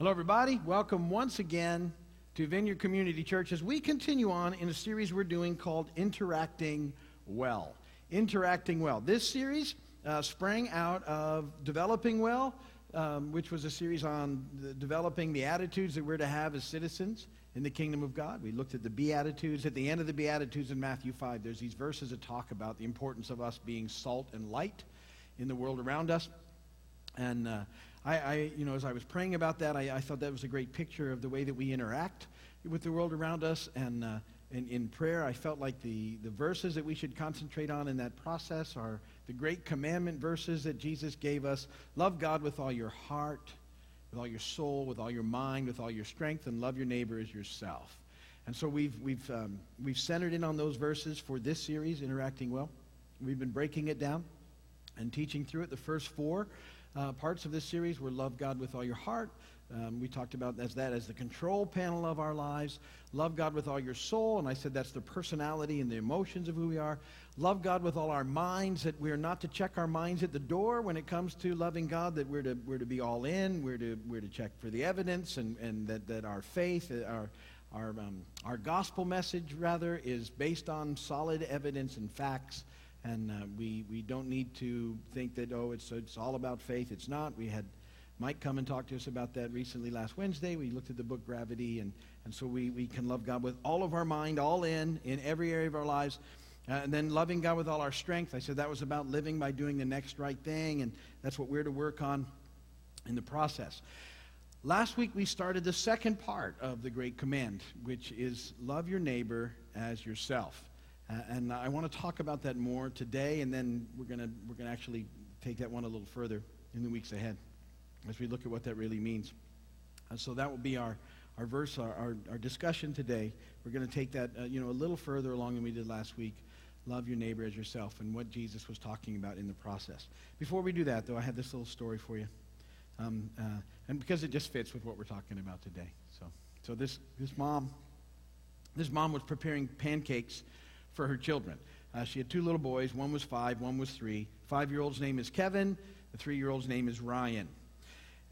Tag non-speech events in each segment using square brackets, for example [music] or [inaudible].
Hello, everybody. Welcome once again to Vineyard Community Church as we continue on in a series we're doing called Interacting Well. Interacting Well. This series uh, sprang out of Developing Well, um, which was a series on the, developing the attitudes that we're to have as citizens in the kingdom of God. We looked at the Beatitudes. At the end of the Beatitudes in Matthew 5, there's these verses that talk about the importance of us being salt and light in the world around us. And uh, I, I, you know, as I was praying about that, I, I, thought that was a great picture of the way that we interact with the world around us. And uh, in, in prayer, I felt like the, the verses that we should concentrate on in that process are the great commandment verses that Jesus gave us. Love God with all your heart, with all your soul, with all your mind, with all your strength, and love your neighbor as yourself. And so we've, we've, um, we've centered in on those verses for this series, Interacting Well. We've been breaking it down and teaching through it. The first four uh, parts of this series were love God with all your heart. Um, we talked about as that as the control panel of our lives. Love God with all your soul, and I said that's the personality and the emotions of who we are. Love God with all our minds, that we're not to check our minds at the door when it comes to loving God, that we're to, we're to be all in, we're to, we're to check for the evidence, and, and that, that our faith, uh, our, our, um, our gospel message, rather, is based on solid evidence and facts. And uh, we, we don't need to think that, oh, it's, it's all about faith. It's not. We had Mike come and talk to us about that recently last Wednesday. We looked at the book Gravity, and, and so we, we can love God with all of our mind, all in, in every area of our lives. Uh, and then loving God with all our strength. I said that was about living by doing the next right thing, and that's what we're to work on in the process. Last week we started the second part of the Great Command, which is love your neighbor as yourself. Uh, and I want to talk about that more today, and then we're going to we're gonna actually take that one a little further in the weeks ahead as we look at what that really means. Uh, so that will be our, our verse, our, our, our discussion today. We're going to take that uh, you know, a little further along than we did last week. Love your neighbor as yourself and what Jesus was talking about in the process. Before we do that, though, I have this little story for you. Um, uh, and because it just fits with what we're talking about today. So, so this, this mom, this mom was preparing pancakes for her children. Uh, she had two little boys. One was five, one was three. Five year old's name is Kevin, the three year old's name is Ryan.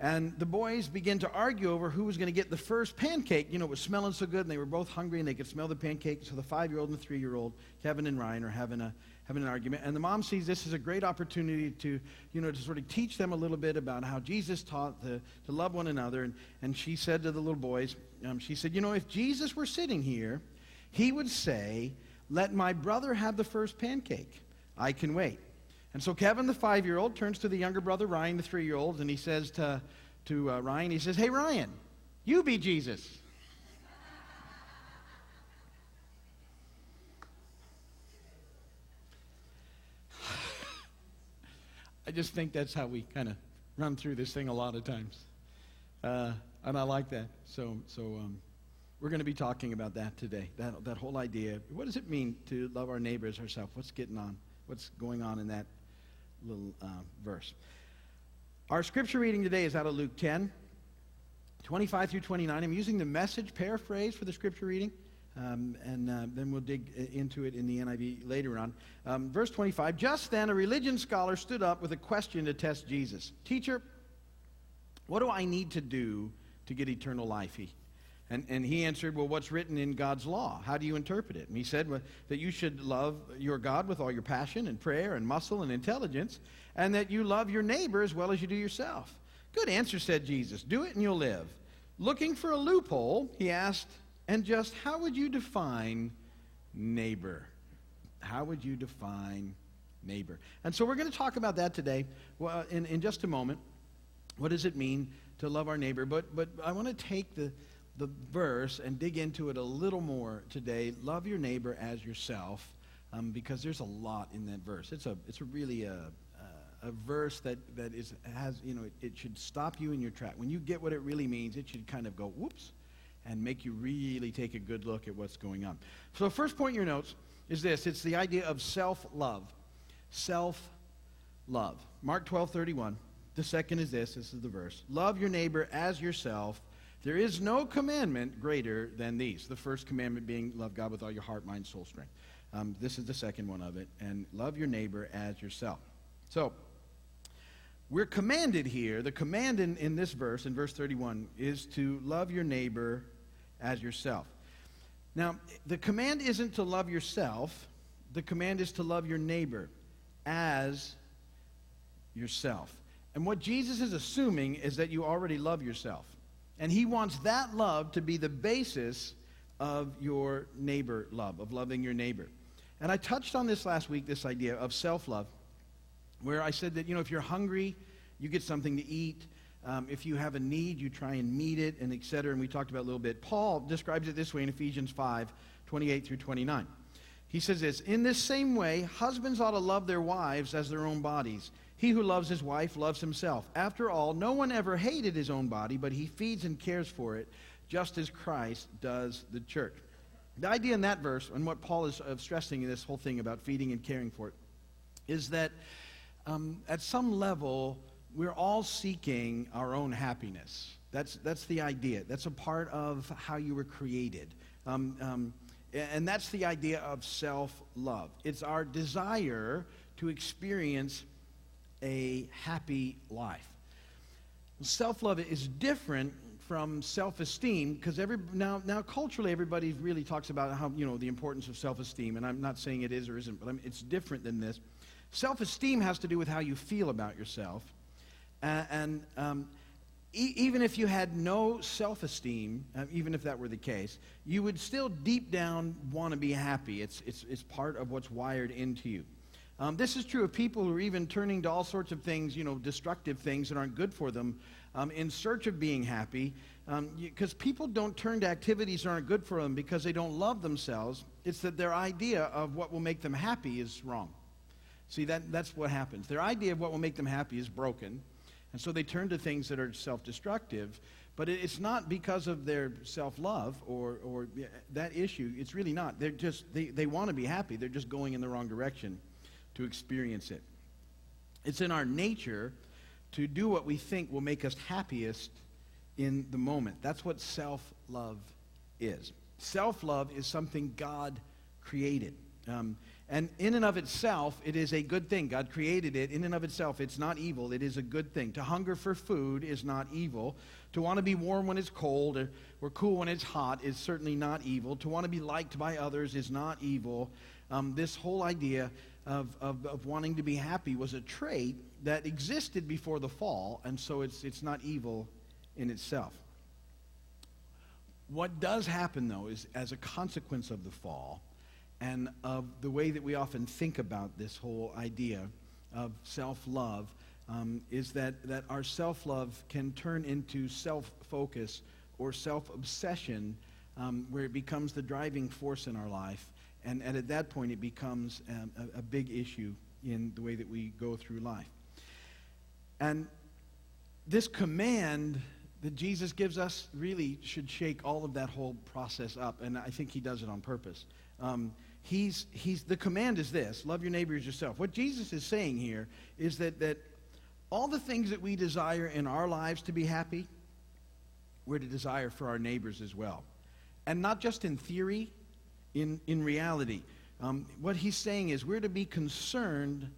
And the boys began to argue over who was going to get the first pancake. You know, it was smelling so good, and they were both hungry, and they could smell the pancake. So the five year old and the three year old, Kevin and Ryan, are having, a, having an argument. And the mom sees this as a great opportunity to, you know, to sort of teach them a little bit about how Jesus taught to, to love one another. And, and she said to the little boys, um, she said, You know, if Jesus were sitting here, he would say, let my brother have the first pancake. I can wait. And so Kevin, the five year old, turns to the younger brother, Ryan, the three year old, and he says to, to uh, Ryan, he says, Hey, Ryan, you be Jesus. [sighs] I just think that's how we kind of run through this thing a lot of times. Uh, and I like that. So, so um, we're going to be talking about that today. That, that whole idea. What does it mean to love our neighbors ourselves? What's getting on? What's going on in that little uh, verse? Our scripture reading today is out of Luke 10, 25 through 29. I'm using the message paraphrase for the scripture reading, um, and uh, then we'll dig into it in the NIV later on. Um, verse 25 Just then, a religion scholar stood up with a question to test Jesus Teacher, what do I need to do to get eternal life? He and, and he answered, Well, what's written in God's law? How do you interpret it? And he said well, that you should love your God with all your passion and prayer and muscle and intelligence, and that you love your neighbor as well as you do yourself. Good answer, said Jesus. Do it and you'll live. Looking for a loophole, he asked, And just how would you define neighbor? How would you define neighbor? And so we're going to talk about that today well, uh, in, in just a moment. What does it mean to love our neighbor? But, but I want to take the the verse and dig into it a little more today. Love your neighbor as yourself, um, because there's a lot in that verse. It's a it's a really a, a, verse that that is has you know it, it, should stop you in your track. When you get what it really means, it should kind of go whoops, and make you really take a good look at what's going on. So, first point in your notes is this: it's the idea of self love, self love. Mark twelve thirty one. The second is this. This is the verse: Love your neighbor as yourself. There is no commandment greater than these. The first commandment being love God with all your heart, mind, soul, strength. Um, this is the second one of it. And love your neighbor as yourself. So, we're commanded here, the command in, in this verse, in verse 31, is to love your neighbor as yourself. Now, the command isn't to love yourself, the command is to love your neighbor as yourself. And what Jesus is assuming is that you already love yourself. And he wants that love to be the basis of your neighbor love, of loving your neighbor. And I touched on this last week, this idea of self love, where I said that, you know, if you're hungry, you get something to eat. Um, if you have a need, you try and meet it, and et cetera. And we talked about a little bit. Paul describes it this way in Ephesians 5 28 through 29. He says this In this same way, husbands ought to love their wives as their own bodies. He who loves his wife loves himself. After all, no one ever hated his own body, but he feeds and cares for it, just as Christ does the church. The idea in that verse, and what Paul is uh, stressing in this whole thing about feeding and caring for it, is that um, at some level, we're all seeking our own happiness. That's, that's the idea. That's a part of how you were created. Um, um, and that's the idea of self love. It's our desire to experience a happy life. Self love is different from self esteem because every now now culturally everybody really talks about how you know the importance of self esteem, and I'm not saying it is or isn't, but I'm, it's different than this. Self esteem has to do with how you feel about yourself, and um, e- even if you had no self esteem, uh, even if that were the case, you would still deep down want to be happy. It's it's it's part of what's wired into you. Um, this is true of people who are even turning to all sorts of things, you know, destructive things that aren't good for them, um, in search of being happy. Because um, people don't turn to activities that aren't good for them because they don't love themselves. It's that their idea of what will make them happy is wrong. See, that, that's what happens. Their idea of what will make them happy is broken. And so they turn to things that are self destructive. But it's not because of their self love or, or that issue. It's really not. They're just, they, they want to be happy. They're just going in the wrong direction to experience it. It's in our nature to do what we think will make us happiest in the moment. That's what self love is. Self love is something God created. Um, and in and of itself, it is a good thing. God created it. In and of itself, it's not evil. It is a good thing. To hunger for food is not evil. To want to be warm when it's cold or, or cool when it's hot is certainly not evil. To want to be liked by others is not evil. Um, this whole idea of, of, of wanting to be happy was a trait that existed before the fall, and so it's, it's not evil in itself. What does happen, though, is as a consequence of the fall and of the way that we often think about this whole idea of self love, um, is that, that our self love can turn into self focus or self obsession, um, where it becomes the driving force in our life and, and at that point, it becomes um, a, a big issue in the way that we go through life. And this command that Jesus gives us really should shake all of that whole process up, and I think he does it on purpose. Um, he's, he's, the command is this love your neighbor as yourself. What Jesus is saying here is that, that all the things that we desire in our lives to be happy, we're to desire for our neighbors as well. And not just in theory, in, in reality. Um, what he's saying is we're to be concerned,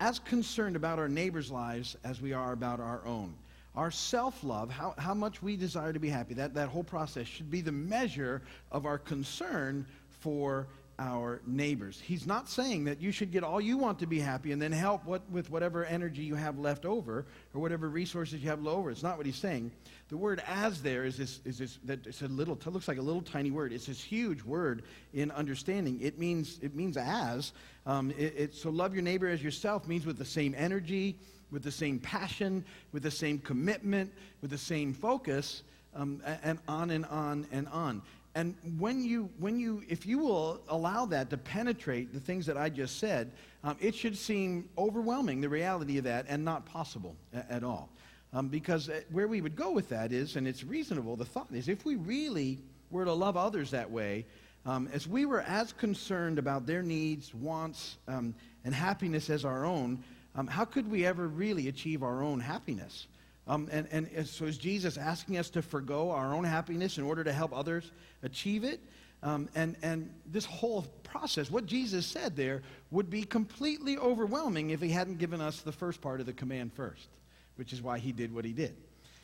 as concerned about our neighbors' lives as we are about our own. Our self love, how, how much we desire to be happy, that, that whole process should be the measure of our concern for our neighbors. He's not saying that you should get all you want to be happy and then help what, with whatever energy you have left over or whatever resources you have left over. It's not what he's saying. The word as there is this, is this that it's a little, it looks like a little tiny word. It's this huge word in understanding. It means, it means as. Um, it, it, so love your neighbor as yourself means with the same energy, with the same passion, with the same commitment, with the same focus, um, and on and on and on. And when you, when you, if you will allow that to penetrate the things that I just said, um, it should seem overwhelming, the reality of that, and not possible a- at all. Um, because uh, where we would go with that is, and it's reasonable, the thought is if we really were to love others that way, um, as we were as concerned about their needs, wants, um, and happiness as our own, um, how could we ever really achieve our own happiness? Um, and, and, so is Jesus asking us to forego our own happiness in order to help others achieve it? Um, and, and this whole process, what Jesus said there, would be completely overwhelming if he hadn't given us the first part of the command first. which is why he did what he did.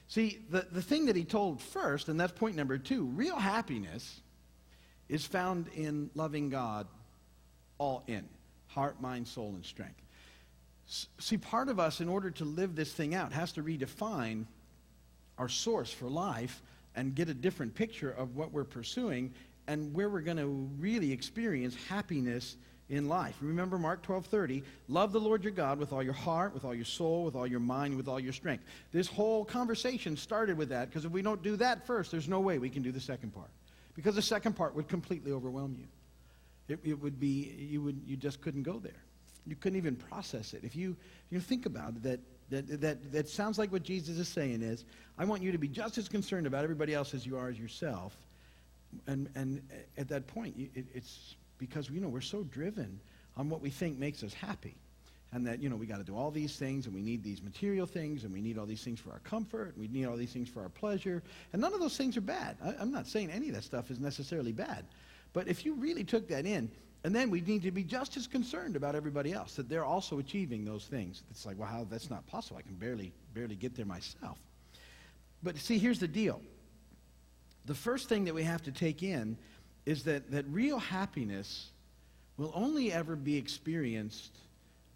See, the, the thing that he told first, and that's point number two real happiness is found in loving God all in heart, mind, soul, and strength. See, part of us, in order to live this thing out, has to redefine our source for life and get a different picture of what we're pursuing and where we're going to really experience happiness in life. Remember Mark 12:30, love the Lord your God with all your heart, with all your soul, with all your mind, with all your strength. This whole conversation started with that because if we don't do that first, there's no way we can do the second part. Because the second part would completely overwhelm you. It, it would be you would you just couldn't go there. You couldn't even process it. If you you think about it that that, that, that sounds like what Jesus is saying is, I want you to be just as concerned about everybody else as you are as yourself. And, and at that point, it, it's because you know we're so driven on what we think makes us happy and that you know we got to do all these things and we need these material things and we need all these things for our comfort and we need all these things for our pleasure and none of those things are bad I, i'm not saying any of that stuff is necessarily bad but if you really took that in and then we need to be just as concerned about everybody else that they're also achieving those things. It's like well how that's not possible. I can barely barely get there myself. But see here's the deal. The first thing that we have to take in is that, that real happiness will only ever be experienced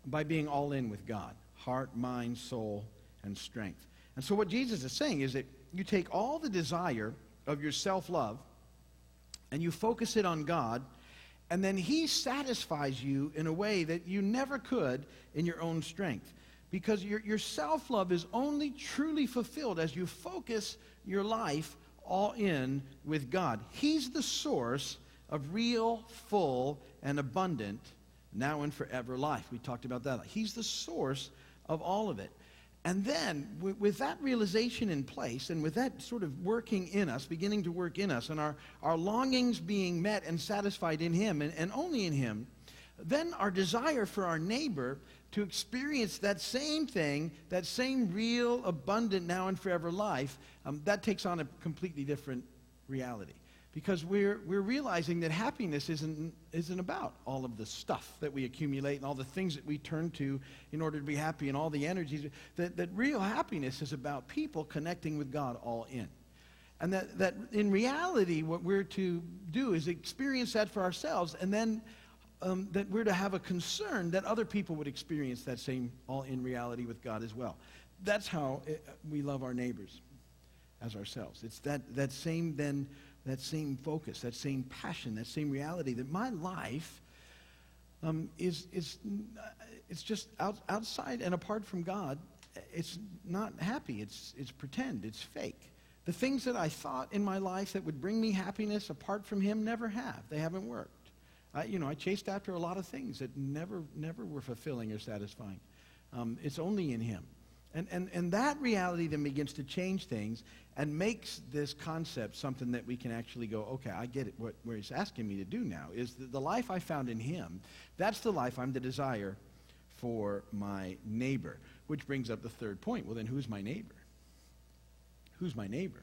by being all in with God heart, mind, soul, and strength. And so, what Jesus is saying is that you take all the desire of your self love and you focus it on God, and then He satisfies you in a way that you never could in your own strength. Because your, your self love is only truly fulfilled as you focus your life all in with God. He's the source of real, full, and abundant now and forever life. We talked about that. He's the source of all of it. And then, with that realization in place, and with that sort of working in us, beginning to work in us, and our, our longings being met and satisfied in Him and, and only in Him, then our desire for our neighbor to experience that same thing, that same real, abundant, now and forever life, um, that takes on a completely different reality. Because we're, we're realizing that happiness isn't, isn't about all of the stuff that we accumulate and all the things that we turn to in order to be happy and all the energies. That, that real happiness is about people connecting with God all in. And that, that in reality, what we're to do is experience that for ourselves and then um, that we're to have a concern that other people would experience that same all in reality with God as well. That's how it, uh, we love our neighbors as ourselves. It's that, that same then, that same focus, that same passion, that same reality that my life um, is, is it's just out, outside and apart from God. It's not happy. It's, it's pretend. It's fake. The things that I thought in my life that would bring me happiness apart from Him never have. They haven't worked. I, you know, I chased after a lot of things that never, never were fulfilling or satisfying. Um, it's only in Him. And, and, and that reality then begins to change things and makes this concept something that we can actually go, okay, I get it. What, what he's asking me to do now is the, life I found in him, that's the life I'm to desire for my neighbor. Which brings up the third point. Well, then who's my neighbor? Who's my neighbor?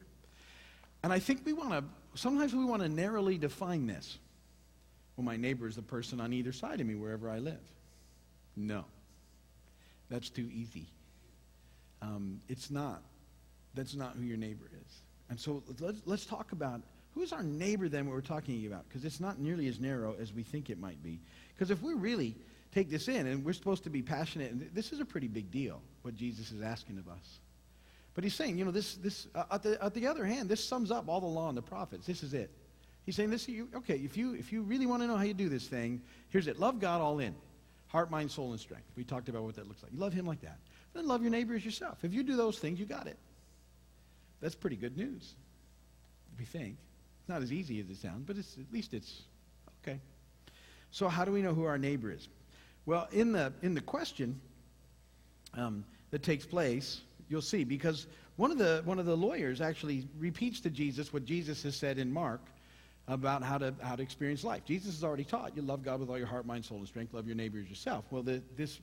And I think we want to, sometimes we want to narrowly define this. Well, my neighbor is the person on either side of me wherever I live. No. That's too easy. Um, it's not. That's not who your neighbor is. And so let's, let's talk about who's our neighbor then what we're talking about because it's not nearly as narrow as we think it might be. Because if we really take this in and we're supposed to be passionate, and this is a pretty big deal, what Jesus is asking of us. But he's saying, you know, this, this uh, at, the, at the other hand, this sums up all the law and the prophets. This is it. He's saying this, you, okay, if you, if you really want to know how you do this thing, here's it. Love God all in. Heart, mind, soul, and strength. We talked about what that looks like. You love him like that. Then love your neighbor as yourself. If you do those things, you got it. That's pretty good news, we think. It's not as easy as it sounds, but it's, at least it's okay. So how do we know who our neighbor is? Well, in the, in the question um, that takes place, you'll see, because one of, the, one of the lawyers actually repeats to Jesus what Jesus has said in Mark about how to, how to experience life. Jesus has already taught you love God with all your heart, mind, soul, and strength. Love your neighbor as yourself. Well, the, this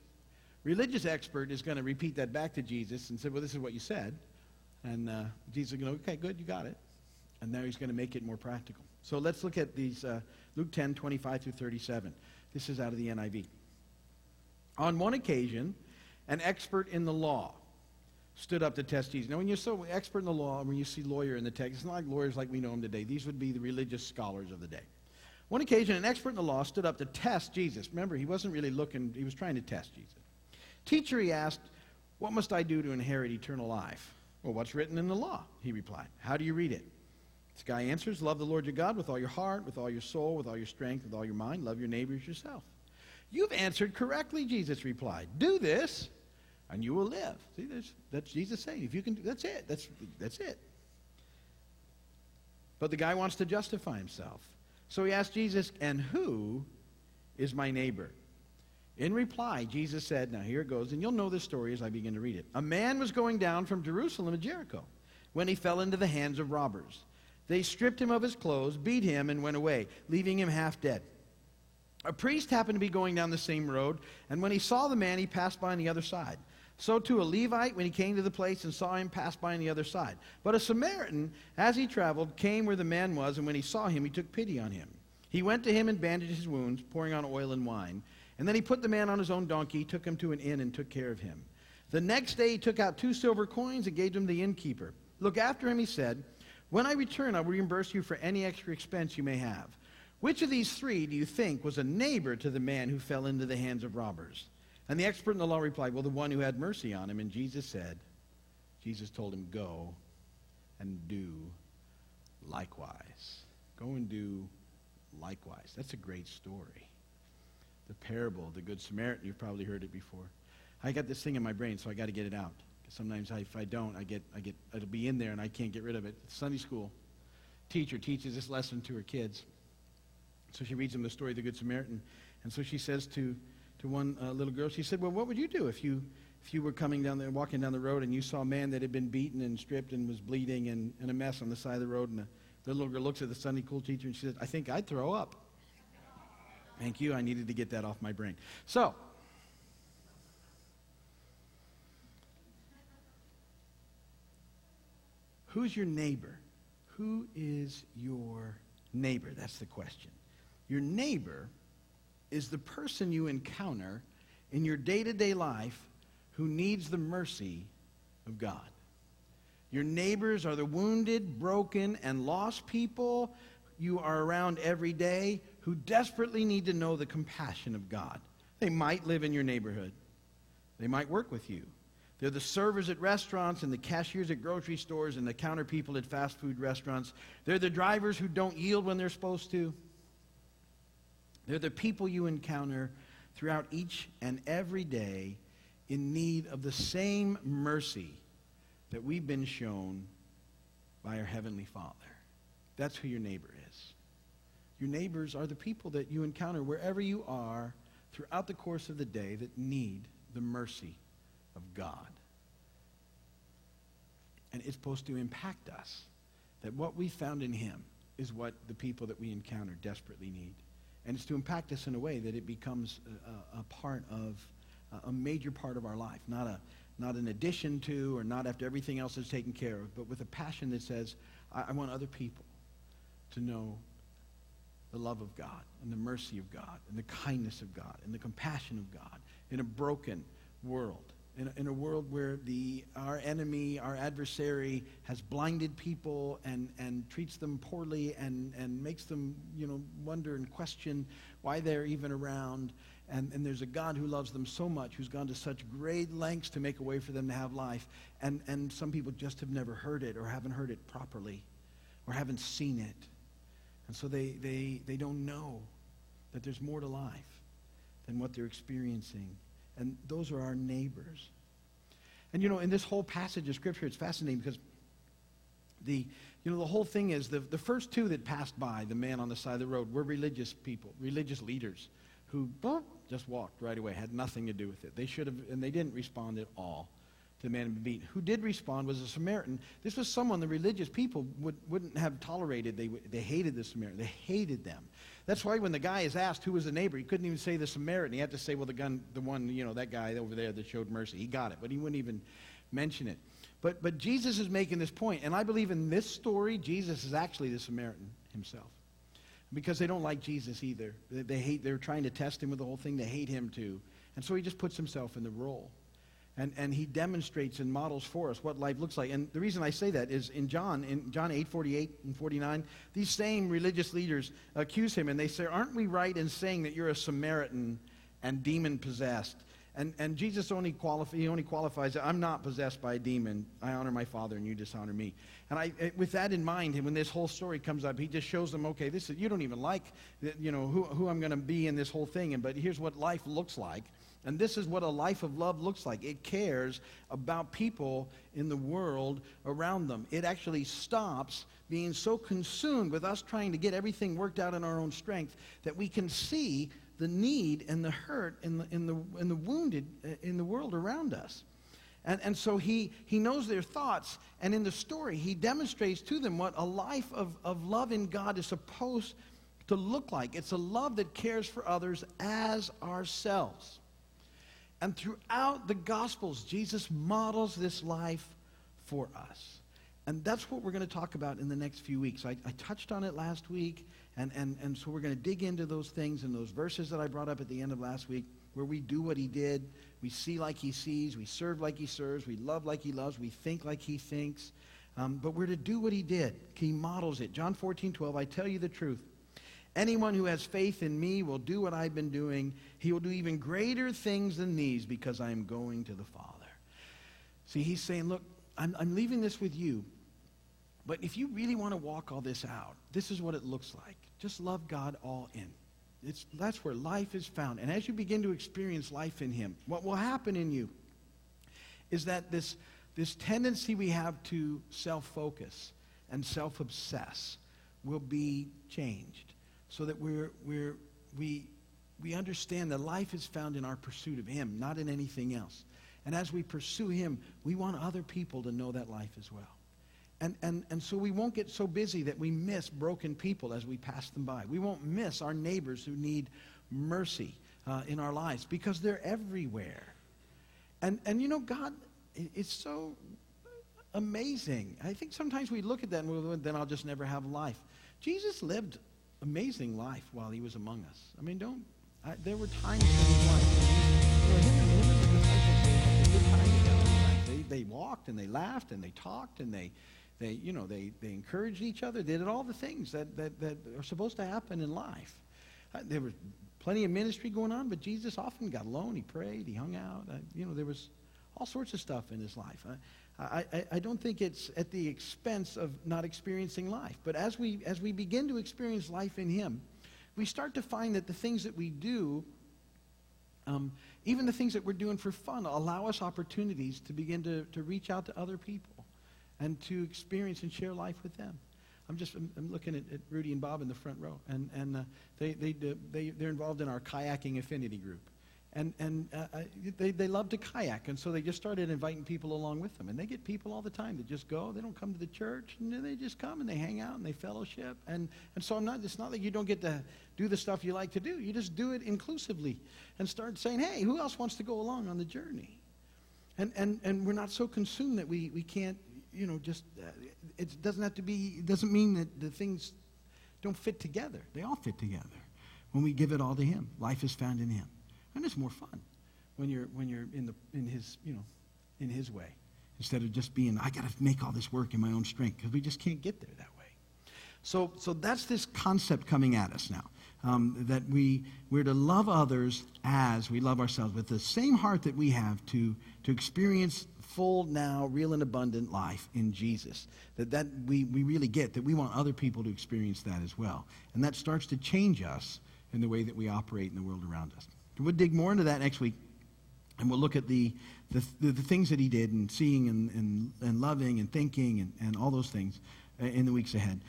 religious expert is going to repeat that back to Jesus and say, well, this is what you said. And uh, Jesus is going to, go, okay, good, you got it. And now he's going to make it more practical. So let's look at these, uh, Luke 10, 25 through 37. This is out of the NIV. On one occasion, an expert in the law stood up to test Jesus. Now, when you're so expert in the law, when you see lawyer in the text, it's not like lawyers like we know them today. These would be the religious scholars of the day. One occasion, an expert in the law stood up to test Jesus. Remember, he wasn't really looking, he was trying to test Jesus. Teacher, he asked, What must I do to inherit eternal life? Well, what's written in the law? He replied. How do you read it? This guy answers, Love the Lord your God with all your heart, with all your soul, with all your strength, with all your mind. Love your neighbors yourself. You've answered correctly, Jesus replied. Do this, and you will live. See, that's Jesus saying. If you can, that's it. That's, that's it. But the guy wants to justify himself. So he asked Jesus, And who is my neighbor? In reply, Jesus said, Now here it goes, and you'll know this story as I begin to read it. A man was going down from Jerusalem to Jericho when he fell into the hands of robbers. They stripped him of his clothes, beat him, and went away, leaving him half dead. A priest happened to be going down the same road, and when he saw the man, he passed by on the other side. So too a Levite, when he came to the place and saw him, passed by on the other side. But a Samaritan, as he traveled, came where the man was, and when he saw him, he took pity on him. He went to him and bandaged his wounds, pouring on oil and wine. And then he put the man on his own donkey, took him to an inn, and took care of him. The next day he took out two silver coins and gave them to the innkeeper. Look after him, he said. When I return, I will reimburse you for any extra expense you may have. Which of these three do you think was a neighbor to the man who fell into the hands of robbers? And the expert in the law replied, Well, the one who had mercy on him. And Jesus said, Jesus told him, Go and do likewise. Go and do likewise. That's a great story. The parable the Good Samaritan, you've probably heard it before. I got this thing in my brain, so I got to get it out. Sometimes I, if I don't, I get, I get, it'll be in there and I can't get rid of it. Sunday school teacher teaches this lesson to her kids. So she reads them the story of the Good Samaritan. And so she says to, to one uh, little girl, she said, Well, what would you do if you, if you were coming down there, walking down the road, and you saw a man that had been beaten and stripped and was bleeding and, and a mess on the side of the road? And the, the little girl looks at the Sunday school teacher and she says, I think I'd throw up. Thank you. I needed to get that off my brain. So, who's your neighbor? Who is your neighbor? That's the question. Your neighbor is the person you encounter in your day to day life who needs the mercy of God. Your neighbors are the wounded, broken, and lost people you are around every day who desperately need to know the compassion of God. They might live in your neighborhood, they might work with you. They're the servers at restaurants and the cashiers at grocery stores and the counter people at fast food restaurants. They're the drivers who don't yield when they're supposed to. They're the people you encounter throughout each and every day in need of the same mercy that we've been shown by our Heavenly Father. That's who your neighbor is. Your neighbors are the people that you encounter wherever you are throughout the course of the day that need the mercy of God. And it's supposed to impact us that what we found in Him is what the people that we encounter desperately need. And it's to impact us in a way that it becomes a, a part of, a major part of our life, not, a, not an addition to or not after everything else is taken care of, but with a passion that says, I, I want other people to know the love of God and the mercy of God and the kindness of God and the compassion of God in a broken world in a, in a world where the, our enemy, our adversary, has blinded people and, and treats them poorly and, and makes them, you know, wonder and question why they're even around. And, and there's a God who loves them so much, who's gone to such great lengths to make a way for them to have life. And, and some people just have never heard it or haven't heard it properly or haven't seen it. And so they, they, they don't know that there's more to life than what they're experiencing. And those are our neighbors. And you know, in this whole passage of Scripture, it's fascinating because the, you know, the whole thing is the, the first two that passed by, the man on the side of the road, were religious people, religious leaders who just walked right away, had nothing to do with it. They should have, and they didn't respond at all the man beat. Who did respond was a Samaritan. This was someone the religious people would, wouldn't have tolerated. They, they hated the Samaritan. They hated them. That's why when the guy is asked who was the neighbor, he couldn't even say the Samaritan. He had to say, well, the, gun, the one, you know, that guy over there that showed mercy. He got it, but he wouldn't even mention it. But, but Jesus is making this point, and I believe in this story, Jesus is actually the Samaritan himself. Because they don't like Jesus either. They, they hate, they're trying to test him with the whole thing. They hate him too. And so he just puts himself in the role. And, and he demonstrates and models for us what life looks like. And the reason I say that is in John, in John 8, 48 and 49, these same religious leaders accuse him and they say, Aren't we right in saying that you're a Samaritan and demon possessed? And, and Jesus only, qualif- he only qualifies that I'm not possessed by a demon. I honor my Father and you dishonor me. And I, eh, with that in mind, when this whole story comes up, he just shows them, okay, this is, you don't even like, you know, who, who I'm going to be in this whole thing. And, but here's what life looks like. And this is what a life of love looks like. It cares about people in the world around them. It actually stops being so consumed with us trying to get everything worked out in our own strength that we can see the need and the hurt and the, and the, and the wounded in the world around us. And, and so he, he knows their thoughts. And in the story, he demonstrates to them what a life of, of love in God is supposed to look like. It's a love that cares for others as ourselves. And throughout the Gospels, Jesus models this life for us. And that's what we're going to talk about in the next few weeks. I, I touched on it last week, and, and, and so we're going to dig into those things and those verses that I brought up at the end of last week, where we do what he did, we see like he sees, we serve like he serves, we love like he loves, we think like he thinks. Um, but we're to do what he did. He models it. John 14, 12, I tell you the truth. Anyone who has faith in me will do what I've been doing. He will do even greater things than these because I am going to the Father. See, he's saying, look, I'm, I'm leaving this with you. But if you really want to walk all this out, this is what it looks like. Just love God all in. It's, that's where life is found. And as you begin to experience life in Him, what will happen in you is that this, this tendency we have to self focus and self obsess will be changed so that we're, we're, we, we understand that life is found in our pursuit of Him, not in anything else. And as we pursue Him, we want other people to know that life as well. And, and, and so we won't get so busy that we miss broken people as we pass them by. We won't miss our neighbors who need mercy uh, in our lives because they're everywhere. And, and you know, God, it's so amazing. I think sometimes we look at that and we then I'll just never have life. Jesus lived amazing life while he was among us. I mean, don't, I, there were times in his life, know, him, and the disciples, they had a good time together. They, they walked and they laughed and they talked and they, they, you know, they, they encouraged each other. They did all the things that, that, that are supposed to happen in life. Uh, there was plenty of ministry going on, but Jesus often got alone. He prayed. He hung out. Uh, you know, there was all sorts of stuff in his life. I, I, I don't think it's at the expense of not experiencing life. But as we, as we begin to experience life in him, we start to find that the things that we do, um, even the things that we're doing for fun, allow us opportunities to begin to, to reach out to other people and to experience and share life with them. I'm just I'm looking at, at, Rudy and Bob in the front row, and, and uh, they, they, they, they're involved in our kayaking affinity group. And, and uh, they, they love to kayak, and so they just started inviting people along with them. And they get people all the time that just go. They don't come to the church, and they just come and they hang out and they fellowship. And, and so I'm not, it's not that you don't get to do the stuff you like to do. You just do it inclusively and start saying, hey, who else wants to go along on the journey? And, and, and we're not so consumed that we, we can't you know, just, uh, it doesn't have to be, it doesn't mean that the things don't fit together. They all fit together when we give it all to Him. Life is found in Him. And it's more fun when you're, when you're in, the, in His, you know, in His way instead of just being, I got to make all this work in my own strength because we just can't get there that way. So, so that's this concept coming at us now. Um, that we, we're to love others as we love ourselves with the same heart that we have to, to experience full now, real and abundant life in Jesus. That, that we, we really get, that we want other people to experience that as well. And that starts to change us in the way that we operate in the world around us. We'll dig more into that next week. And we'll look at the, the, the, the things that he did and seeing and, and, and loving and thinking and, and all those things uh, in the weeks ahead.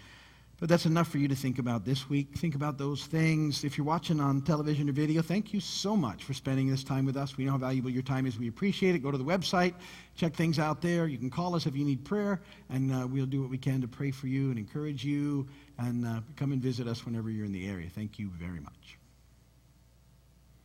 But that's enough for you to think about this week. Think about those things. If you're watching on television or video, thank you so much for spending this time with us. We know how valuable your time is. We appreciate it. Go to the website, check things out there. You can call us if you need prayer, and uh, we'll do what we can to pray for you and encourage you. And uh, come and visit us whenever you're in the area. Thank you very much.